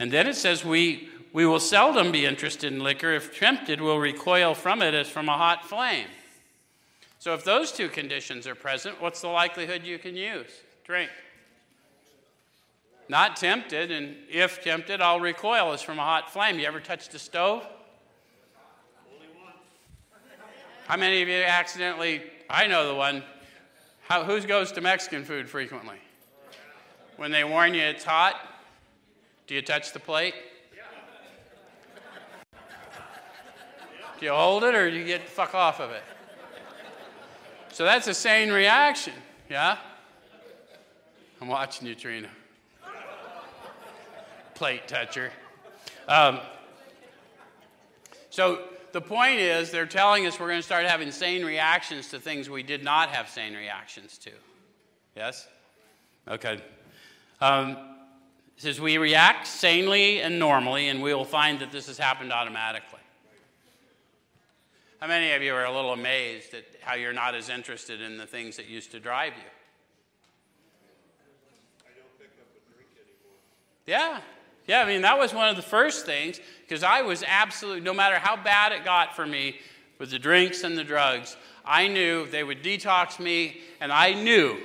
And then it says, we, we will seldom be interested in liquor. If tempted, we'll recoil from it as from a hot flame. So if those two conditions are present, what's the likelihood you can use? Drink. Not tempted, and if tempted, I'll recoil as from a hot flame. You ever touched a stove? How many of you accidentally, I know the one, how, who goes to Mexican food frequently? When they warn you it's hot, do you touch the plate? Do you hold it or do you get the fuck off of it? So that's a sane reaction, yeah? I'm watching you, Trina. Plate toucher. Um, so the point is, they're telling us we're going to start having sane reactions to things we did not have sane reactions to. Yes? Okay. Um, it says we react sanely and normally, and we will find that this has happened automatically. How many of you are a little amazed at how you're not as interested in the things that used to drive you? Yeah. Yeah, I mean, that was one of the first things because I was absolutely, no matter how bad it got for me with the drinks and the drugs, I knew they would detox me, and I knew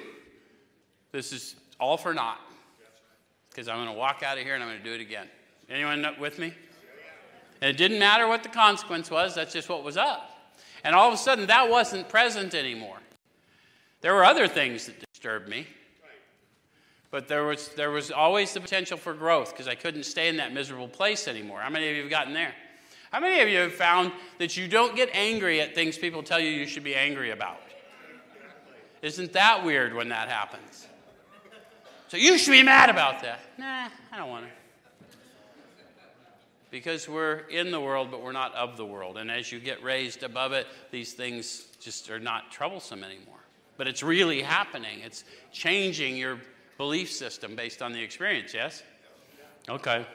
this is all for naught because I'm going to walk out of here and I'm going to do it again. Anyone with me? And it didn't matter what the consequence was, that's just what was up. And all of a sudden, that wasn't present anymore. There were other things that disturbed me, but there was, there was always the potential for growth because I couldn't stay in that miserable place anymore. How many of you have gotten there? How many of you have found that you don't get angry at things people tell you you should be angry about? Isn't that weird when that happens? So you should be mad about that. Nah, I don't want to. Because we're in the world, but we're not of the world. And as you get raised above it, these things just are not troublesome anymore. But it's really happening. It's changing your belief system based on the experience, yes? Okay.